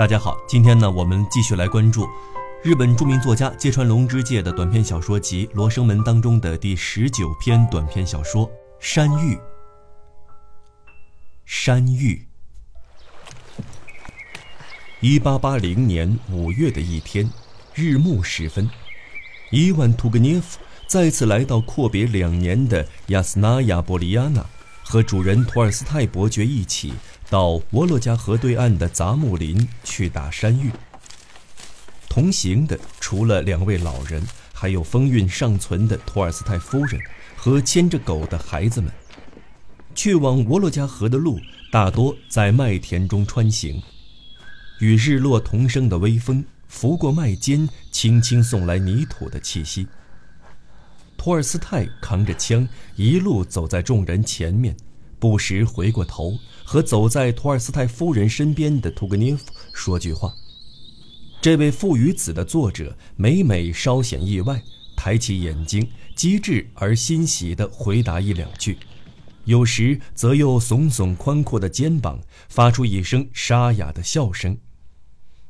大家好，今天呢，我们继续来关注日本著名作家芥川龙之介的短篇小说集《罗生门》当中的第十九篇短篇小说《山芋》。山芋。一八八零年五月的一天，日暮时分，伊万·图格涅夫再次来到阔别两年的亚斯纳亚·波利亚纳，和主人托尔斯泰伯爵一起。到沃洛加河对岸的杂木林去打山芋。同行的除了两位老人，还有风韵尚存的托尔斯泰夫人和牵着狗的孩子们。去往沃洛加河的路大多在麦田中穿行，与日落同生的微风拂过麦间，轻轻送来泥土的气息。托尔斯泰扛着枪，一路走在众人前面。不时回过头，和走在托尔斯泰夫人身边的屠格涅夫说句话。这位父与子的作者每每稍显意外，抬起眼睛，机智而欣喜地回答一两句；有时则又耸耸宽阔的肩膀，发出一声沙哑的笑声。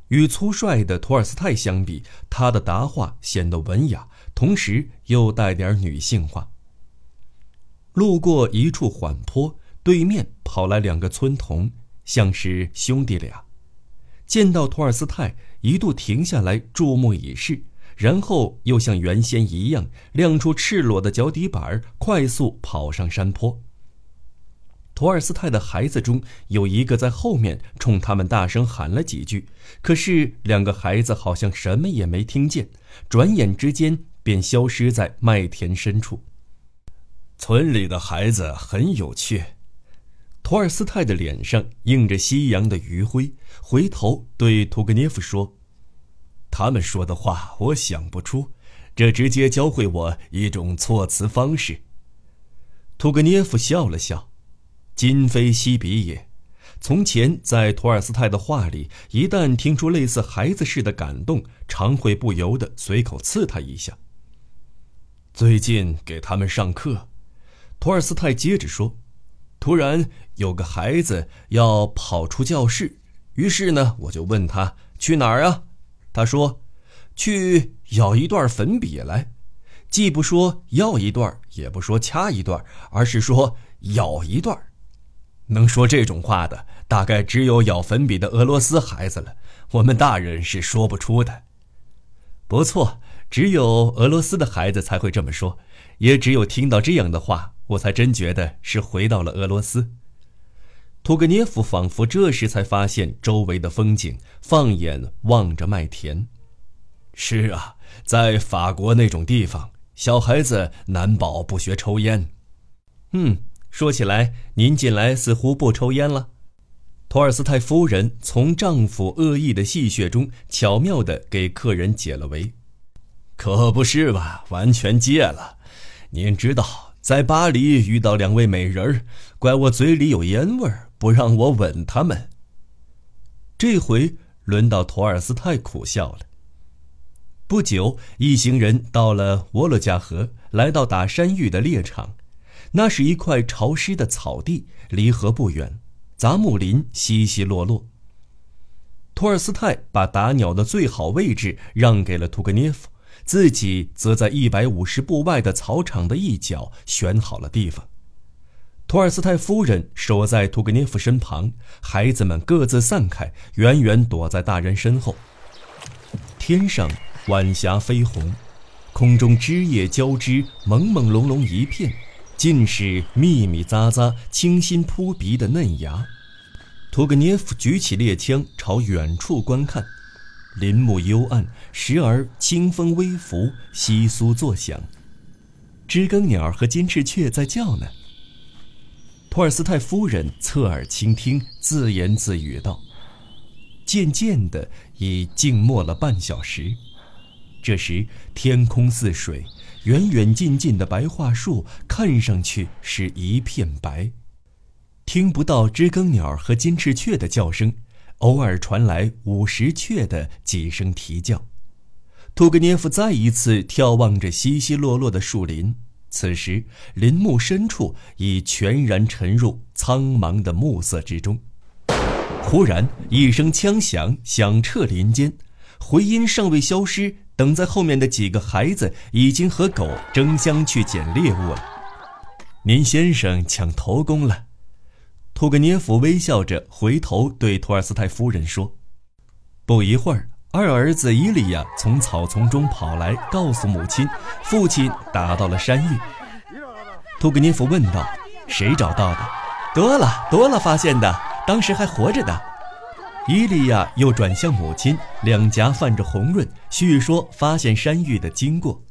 与粗率的托尔斯泰相比，他的答话显得文雅，同时又带点女性化。路过一处缓坡。对面跑来两个村童，像是兄弟俩。见到托尔斯泰，一度停下来注目以视，然后又像原先一样亮出赤裸的脚底板，快速跑上山坡。托尔斯泰的孩子中有一个在后面冲他们大声喊了几句，可是两个孩子好像什么也没听见，转眼之间便消失在麦田深处。村里的孩子很有趣。托尔斯泰的脸上映着夕阳的余晖，回头对屠格涅夫说：“他们说的话我想不出，这直接教会我一种措辞方式。”屠格涅夫笑了笑：“今非昔比也。从前在托尔斯泰的话里，一旦听出类似孩子似的感动，常会不由得随口刺他一下。最近给他们上课。”托尔斯泰接着说。突然有个孩子要跑出教室，于是呢，我就问他去哪儿啊？他说：“去咬一段粉笔来。”既不说要一段，也不说掐一段，而是说咬一段。能说这种话的，大概只有咬粉笔的俄罗斯孩子了。我们大人是说不出的。不错，只有俄罗斯的孩子才会这么说，也只有听到这样的话。我才真觉得是回到了俄罗斯。图格涅夫仿佛这时才发现周围的风景，放眼望着麦田。是啊，在法国那种地方，小孩子难保不学抽烟。嗯，说起来，您近来似乎不抽烟了。托尔斯泰夫人从丈夫恶意的戏谑中巧妙地给客人解了围。可不是吧？完全戒了。您知道。在巴黎遇到两位美人儿，怪我嘴里有烟味儿，不让我吻她们。这回轮到托尔斯泰苦笑了。不久，一行人到了沃洛加河，来到打山芋的猎场。那是一块潮湿的草地，离河不远，杂木林稀稀落落。托尔斯泰把打鸟的最好位置让给了图格涅夫。自己则在一百五十步外的草场的一角选好了地方。托尔斯泰夫人守在图格涅夫身旁，孩子们各自散开，远远躲在大人身后。天上晚霞飞红，空中枝叶交织，朦朦胧胧一片，尽是密密匝匝、清新扑鼻的嫩芽。图格涅夫举起猎枪，朝远处观看。林木幽暗，时而清风微拂，窸窣作响。知更鸟和金翅雀在叫呢。托尔斯泰夫人侧耳倾听，自言自语道：“渐渐的，已静默了半小时。这时，天空似水，远远近近的白桦树看上去是一片白，听不到知更鸟和金翅雀的叫声。”偶尔传来五十雀的几声啼叫，屠格涅夫再一次眺望着稀稀落落的树林。此时，林木深处已全然沉入苍茫的暮色之中。忽然一声枪响，响彻林间，回音尚未消失，等在后面的几个孩子已经和狗争相去捡猎物了。您先生抢头功了，屠格涅夫微笑着回头对托尔斯泰夫人说。不一会儿，二儿子伊利亚从草丛中跑来，告诉母亲，父亲打到了山芋。屠格涅夫问道：“谁找到的？”“多了，多了，发现的。”当时还活着的，伊利亚又转向母亲，两颊泛着红润，叙说发现山芋的经过。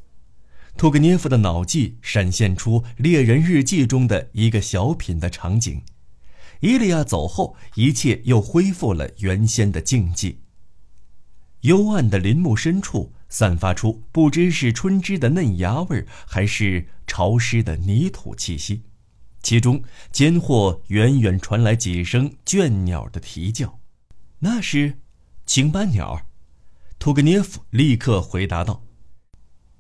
屠格涅夫的脑际闪现出《猎人日记》中的一个小品的场景。伊利亚走后，一切又恢复了原先的静寂。幽暗的林木深处散发出不知是春枝的嫩芽味儿，还是潮湿的泥土气息。其中间或远远传来几声倦鸟的啼叫，那是青斑鸟。屠格涅夫立刻回答道：“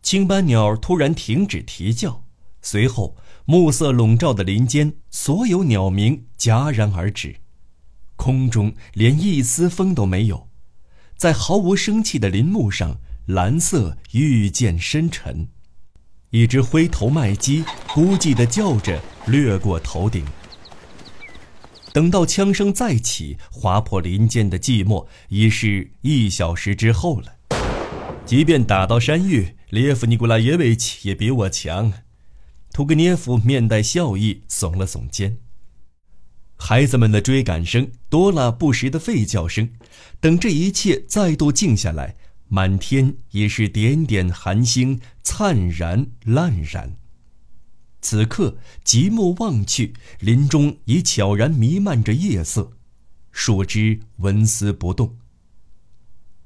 青斑鸟突然停止啼叫，随后暮色笼罩的林间，所有鸟鸣戛然而止，空中连一丝风都没有，在毫无生气的林木上，蓝色愈见深沉。”一只灰头麦鸡孤寂地叫着，掠过头顶。等到枪声再起，划破林间的寂寞，已是一小时之后了。即便打到山芋，列夫尼古拉耶维奇也比我强。屠格涅夫面带笑意，耸了耸肩。孩子们的追赶声，多了不时的吠叫声。等这一切再度静下来。满天已是点点寒星，灿然烂然。此刻极目望去，林中已悄然弥漫着夜色，树枝纹丝不动。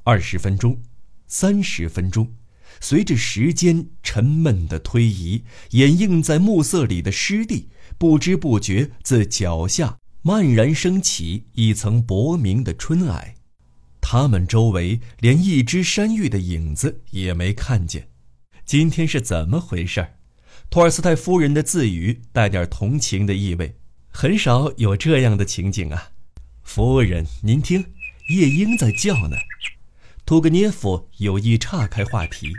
二十分钟，三十分钟，随着时间沉闷的推移，掩映在暮色里的湿地，不知不觉自脚下漫然升起一层薄明的春霭。他们周围连一只山芋的影子也没看见，今天是怎么回事？托尔斯泰夫人的自语带点同情的意味，很少有这样的情景啊。夫人，您听，夜莺在叫呢。屠格涅夫有意岔开话题。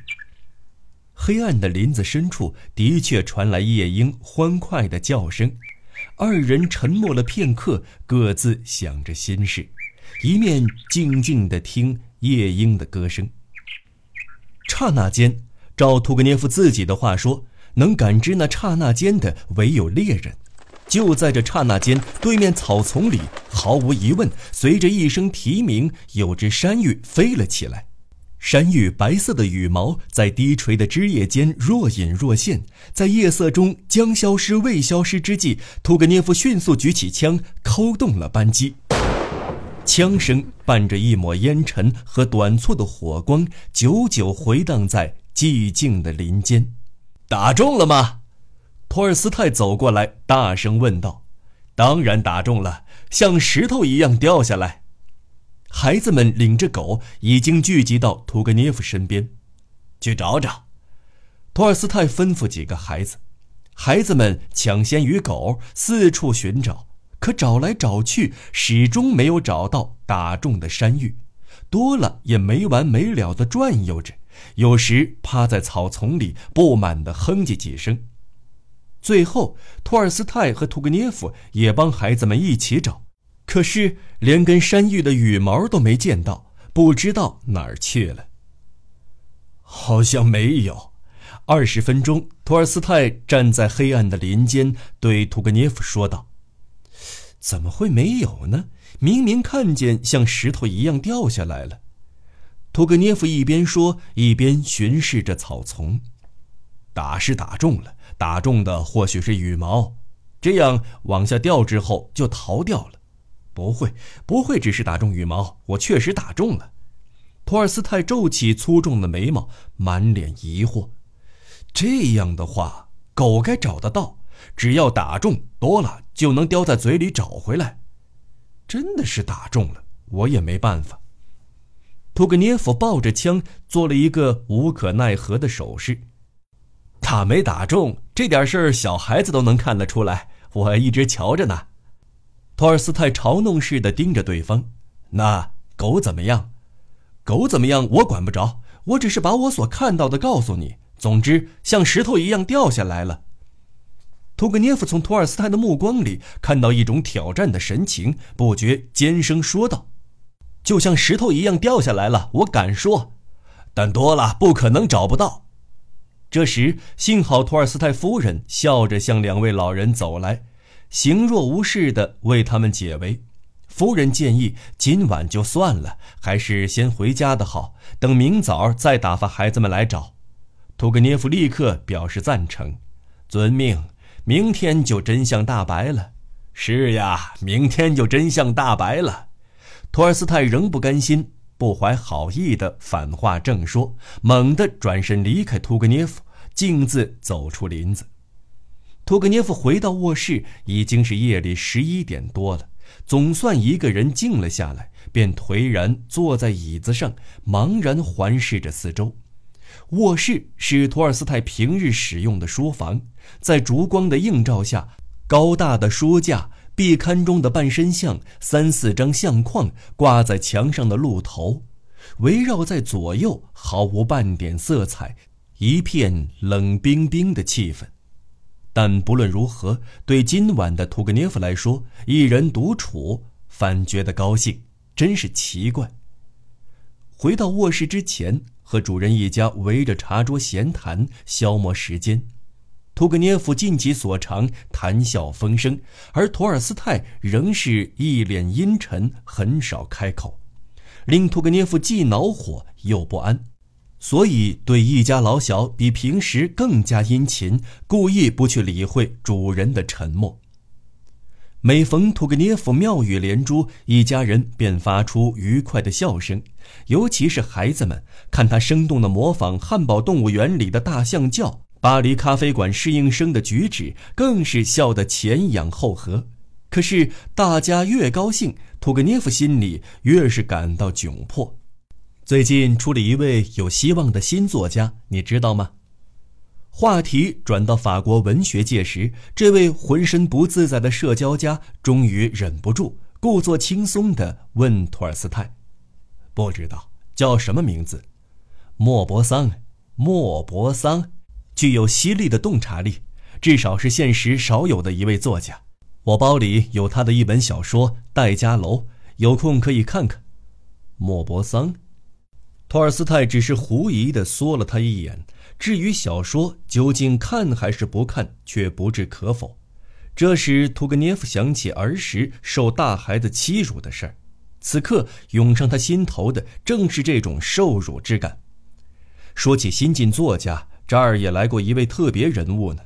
黑暗的林子深处的确传来夜莺欢快的叫声，二人沉默了片刻，各自想着心事。一面静静地听夜莺的歌声。刹那间，照屠格涅夫自己的话说，能感知那刹那间的唯有猎人。就在这刹那间，对面草丛里，毫无疑问，随着一声啼鸣，有只山芋飞了起来。山芋白色的羽毛在低垂的枝叶间若隐若现，在夜色中将消失未消失之际，屠格涅夫迅速举起枪，扣动了扳机。枪声伴着一抹烟尘和短促的火光，久久回荡在寂静的林间。打中了吗？托尔斯泰走过来，大声问道。“当然打中了，像石头一样掉下来。”孩子们领着狗已经聚集到屠格涅夫身边，去找找。托尔斯泰吩咐几个孩子，孩子们抢先与狗四处寻找。可找来找去，始终没有找到打中的山芋，多了也没完没了的转悠着，有时趴在草丛里不满地哼唧几声。最后，托尔斯泰和屠格涅夫也帮孩子们一起找，可是连根山芋的羽毛都没见到，不知道哪儿去了。好像没有。二十分钟，托尔斯泰站在黑暗的林间，对屠格涅夫说道。怎么会没有呢？明明看见像石头一样掉下来了。屠格涅夫一边说，一边巡视着草丛。打是打中了，打中的或许是羽毛，这样往下掉之后就逃掉了。不会，不会只是打中羽毛，我确实打中了。托尔斯泰皱起粗重的眉毛，满脸疑惑。这样的话，狗该找得到。只要打中多了，就能叼在嘴里找回来。真的是打中了，我也没办法。图格涅夫抱着枪，做了一个无可奈何的手势。打没打中这点事儿，小孩子都能看得出来。我一直瞧着呢。托尔斯泰嘲弄似的盯着对方：“那狗怎么样？狗怎么样？我管不着，我只是把我所看到的告诉你。总之，像石头一样掉下来了。”图格涅夫从托尔斯泰的目光里看到一种挑战的神情，不觉尖声说道：“就像石头一样掉下来了，我敢说。但多了不可能找不到。”这时，幸好托尔斯泰夫人笑着向两位老人走来，形若无事地为他们解围。夫人建议今晚就算了，还是先回家的好，等明早再打发孩子们来找。图格涅夫立刻表示赞成，遵命。明天就真相大白了。是呀，明天就真相大白了。托尔斯泰仍不甘心，不怀好意的反话正说，猛地转身离开图格涅夫，径自走出林子。图格涅夫回到卧室，已经是夜里十一点多了，总算一个人静了下来，便颓然坐在椅子上，茫然环视着四周。卧室是托尔斯泰平日使用的书房，在烛光的映照下，高大的书架、壁龛中的半身像、三四张相框挂在墙上的鹿头，围绕在左右，毫无半点色彩，一片冷冰冰的气氛。但不论如何，对今晚的图格涅夫来说，一人独处反觉得高兴，真是奇怪。回到卧室之前。和主人一家围着茶桌闲谈，消磨时间。图格涅夫尽其所长，谈笑风生，而托尔斯泰仍是一脸阴沉，很少开口，令图格涅夫既恼火又不安，所以对一家老小比平时更加殷勤，故意不去理会主人的沉默。每逢图格涅夫妙语连珠，一家人便发出愉快的笑声，尤其是孩子们，看他生动地模仿汉堡动物园里的大象叫、巴黎咖啡馆侍应生的举止，更是笑得前仰后合。可是大家越高兴，图格涅夫心里越是感到窘迫。最近出了一位有希望的新作家，你知道吗？话题转到法国文学界时，这位浑身不自在的社交家终于忍不住，故作轻松地问托尔斯泰：“不知道叫什么名字？”莫泊桑。莫泊桑，具有犀利的洞察力，至少是现实少有的一位作家。我包里有他的一本小说《戴家楼》，有空可以看看。莫泊桑，托尔斯泰只是狐疑的缩了他一眼。至于小说究竟看还是不看，却不置可否。这时，图格涅夫想起儿时受大孩子欺辱的事儿，此刻涌上他心头的正是这种受辱之感。说起新晋作家，这儿也来过一位特别人物呢。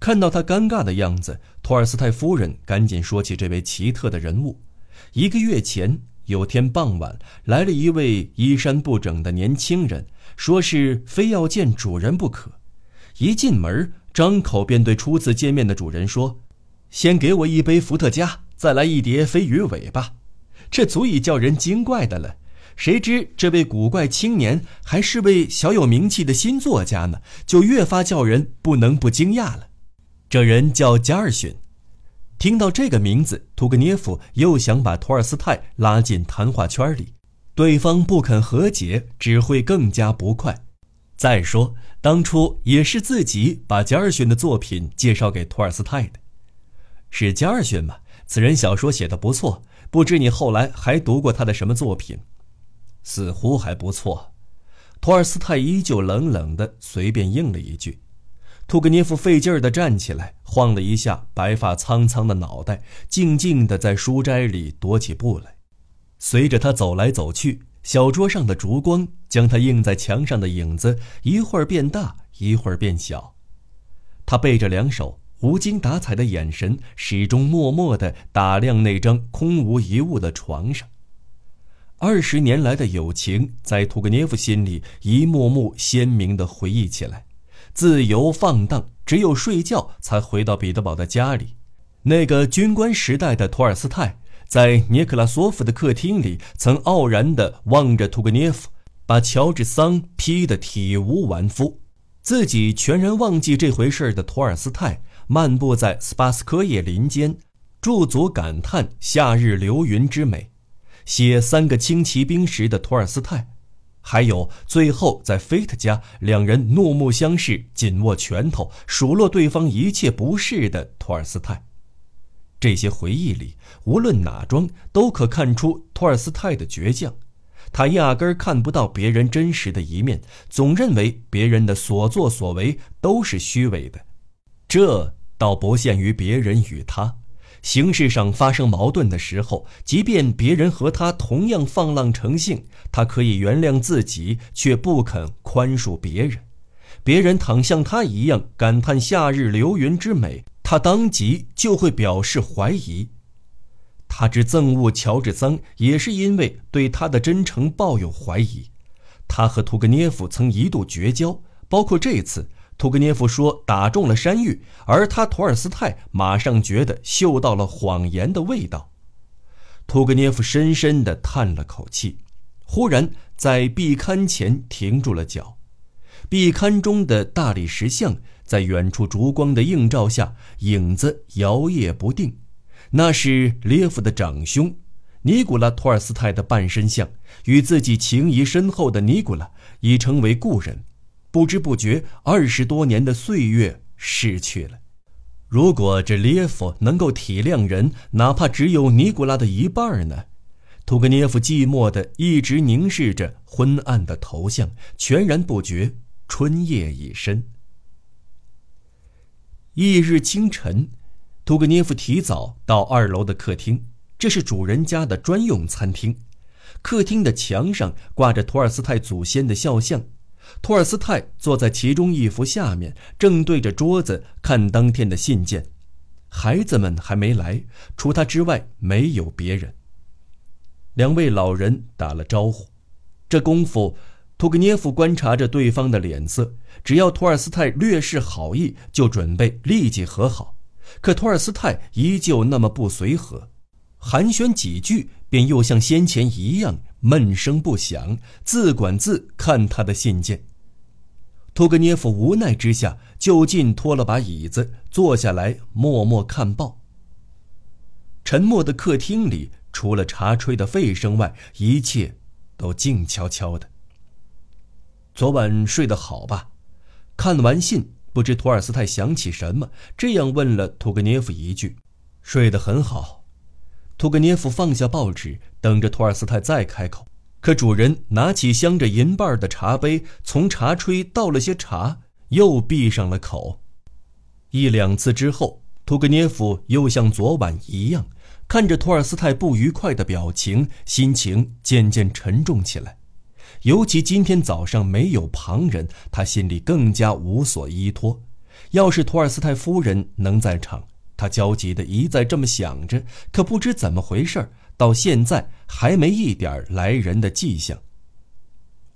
看到他尴尬的样子，托尔斯泰夫人赶紧说起这位奇特的人物。一个月前。有天傍晚，来了一位衣衫不整的年轻人，说是非要见主人不可。一进门，张口便对初次见面的主人说：“先给我一杯伏特加，再来一碟飞鱼尾巴。”这足以叫人惊怪的了。谁知这位古怪青年还是位小有名气的新作家呢，就越发叫人不能不惊讶了。这人叫加尔逊。听到这个名字，图格涅夫又想把托尔斯泰拉进谈话圈里，对方不肯和解，只会更加不快。再说，当初也是自己把加尔逊的作品介绍给托尔斯泰的，是加尔逊吗？此人小说写的不错，不知你后来还读过他的什么作品？似乎还不错。托尔斯泰依旧冷冷的随便应了一句。屠格涅夫费劲儿地站起来，晃了一下白发苍苍的脑袋，静静地在书斋里踱起步来。随着他走来走去，小桌上的烛光将他映在墙上的影子一会儿变大，一会儿变小。他背着两手，无精打采的眼神始终默默地打量那张空无一物的床上。二十年来的友情在屠格涅夫心里一幕幕鲜明地回忆起来。自由放荡，只有睡觉才回到彼得堡的家里。那个军官时代的托尔斯泰，在涅克拉索夫的客厅里，曾傲然地望着图格涅夫，把乔治桑批得体无完肤。自己全然忘记这回事的托尔斯泰，漫步在斯巴斯科叶林间，驻足感叹夏日流云之美，写三个轻骑兵时的托尔斯泰，还有最后在菲特家两人怒目相视、紧握拳头、数落对方一切不是的托尔斯泰。这些回忆里，无论哪桩，都可看出托尔斯泰的倔强。他压根儿看不到别人真实的一面，总认为别人的所作所为都是虚伪的。这倒不限于别人与他，形式上发生矛盾的时候，即便别人和他同样放浪成性，他可以原谅自己，却不肯宽恕别人。别人倘像他一样感叹夏日流云之美，他当即就会表示怀疑。他之憎恶乔治桑，也是因为对他的真诚抱有怀疑。他和屠格涅夫曾一度绝交，包括这次，屠格涅夫说打中了山芋，而他托尔斯泰马上觉得嗅到了谎言的味道。屠格涅夫深深地叹了口气，忽然在壁龛前停住了脚。壁龛中的大理石像在远处烛光的映照下，影子摇曳不定。那是列夫的长兄，尼古拉·托尔斯泰的半身像，与自己情谊深厚的尼古拉已成为故人。不知不觉，二十多年的岁月逝去了。如果这列夫能够体谅人，哪怕只有尼古拉的一半呢？屠格涅夫寂寞的一直凝视着昏暗的头像，全然不觉春夜已深。翌日清晨。屠格涅夫提早到二楼的客厅，这是主人家的专用餐厅。客厅的墙上挂着托尔斯泰祖先的肖像，托尔斯泰坐在其中一幅下面，正对着桌子看当天的信件。孩子们还没来，除他之外没有别人。两位老人打了招呼，这功夫，屠格涅夫观察着对方的脸色，只要托尔斯泰略示好意，就准备立即和好。可托尔斯泰依旧那么不随和，寒暄几句，便又像先前一样闷声不响，自管自看他的信件。托格涅夫无奈之下，就近拖了把椅子坐下来，默默看报。沉默的客厅里，除了茶吹的沸声外，一切都静悄悄的。昨晚睡得好吧？看完信。不知托尔斯泰想起什么，这样问了屠格涅夫一句：“睡得很好。”屠格涅夫放下报纸，等着托尔斯泰再开口。可主人拿起镶着银瓣的茶杯，从茶炊倒了些茶，又闭上了口。一两次之后，屠格涅夫又像昨晚一样，看着托尔斯泰不愉快的表情，心情渐渐沉重起来。尤其今天早上没有旁人，他心里更加无所依托。要是托尔斯泰夫人能在场，他焦急的一再这么想着。可不知怎么回事，到现在还没一点来人的迹象。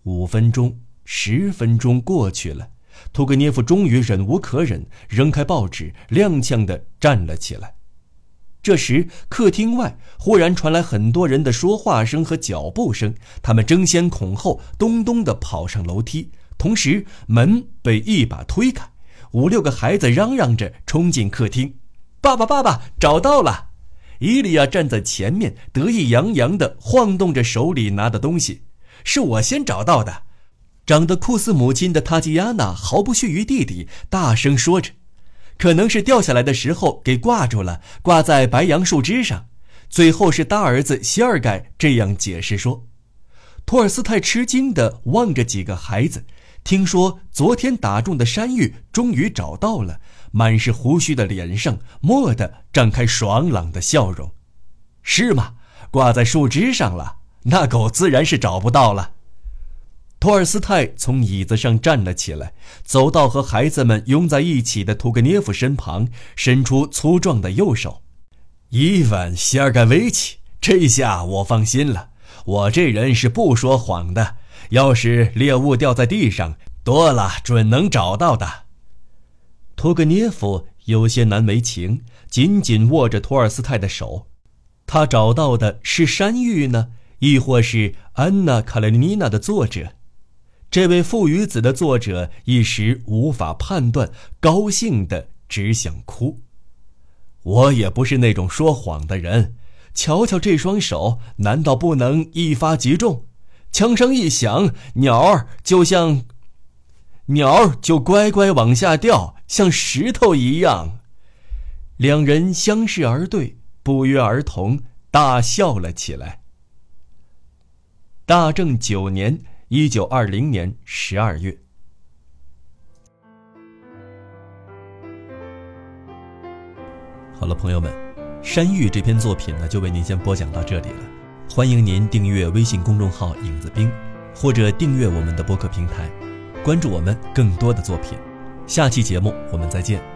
五分钟、十分钟过去了，屠格涅夫终于忍无可忍，扔开报纸，踉跄的站了起来。这时，客厅外忽然传来很多人的说话声和脚步声，他们争先恐后，咚咚的跑上楼梯。同时，门被一把推开，五六个孩子嚷嚷着冲进客厅：“爸爸，爸爸，找到了！”伊利亚站在前面，得意洋洋地晃动着手里拿的东西：“是我先找到的。”长得酷似母亲的塔吉亚娜毫不逊于弟弟，大声说着。可能是掉下来的时候给挂住了，挂在白杨树枝上。最后是大儿子希尔盖这样解释说。托尔斯泰吃惊地望着几个孩子，听说昨天打中的山芋终于找到了，满是胡须的脸上蓦地绽开爽朗的笑容。是吗？挂在树枝上了，那狗自然是找不到了。托尔斯泰从椅子上站了起来，走到和孩子们拥在一起的屠格涅夫身旁，伸出粗壮的右手：“伊万·希尔盖维奇，这下我放心了。我这人是不说谎的。要是猎物掉在地上，多了准能找到的。”托格涅夫有些难为情，紧紧握着托尔斯泰的手。他找到的是山芋呢，亦或是《安娜·卡列尼娜》的作者？这位父与子的作者一时无法判断，高兴的只想哭。我也不是那种说谎的人。瞧瞧这双手，难道不能一发即中？枪声一响，鸟儿就像鸟儿就乖乖往下掉，像石头一样。”两人相视而对，不约而同大笑了起来。大正九年（一九二零年十二月）。好了，朋友们，《山芋》这篇作品呢，就为您先播讲到这里了。欢迎您订阅微信公众号“影子兵”，或者订阅我们的播客平台，关注我们更多的作品。下期节目我们再见。